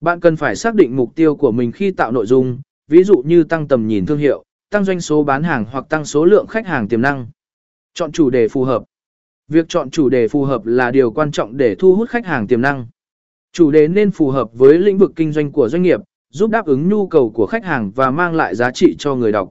Bạn cần phải xác định mục tiêu của mình khi tạo nội dung, ví dụ như tăng tầm nhìn thương hiệu, tăng doanh số bán hàng hoặc tăng số lượng khách hàng tiềm năng. Chọn chủ đề phù hợp. Việc chọn chủ đề phù hợp là điều quan trọng để thu hút khách hàng tiềm năng. Chủ đề nên phù hợp với lĩnh vực kinh doanh của doanh nghiệp, giúp đáp ứng nhu cầu của khách hàng và mang lại giá trị cho người đọc.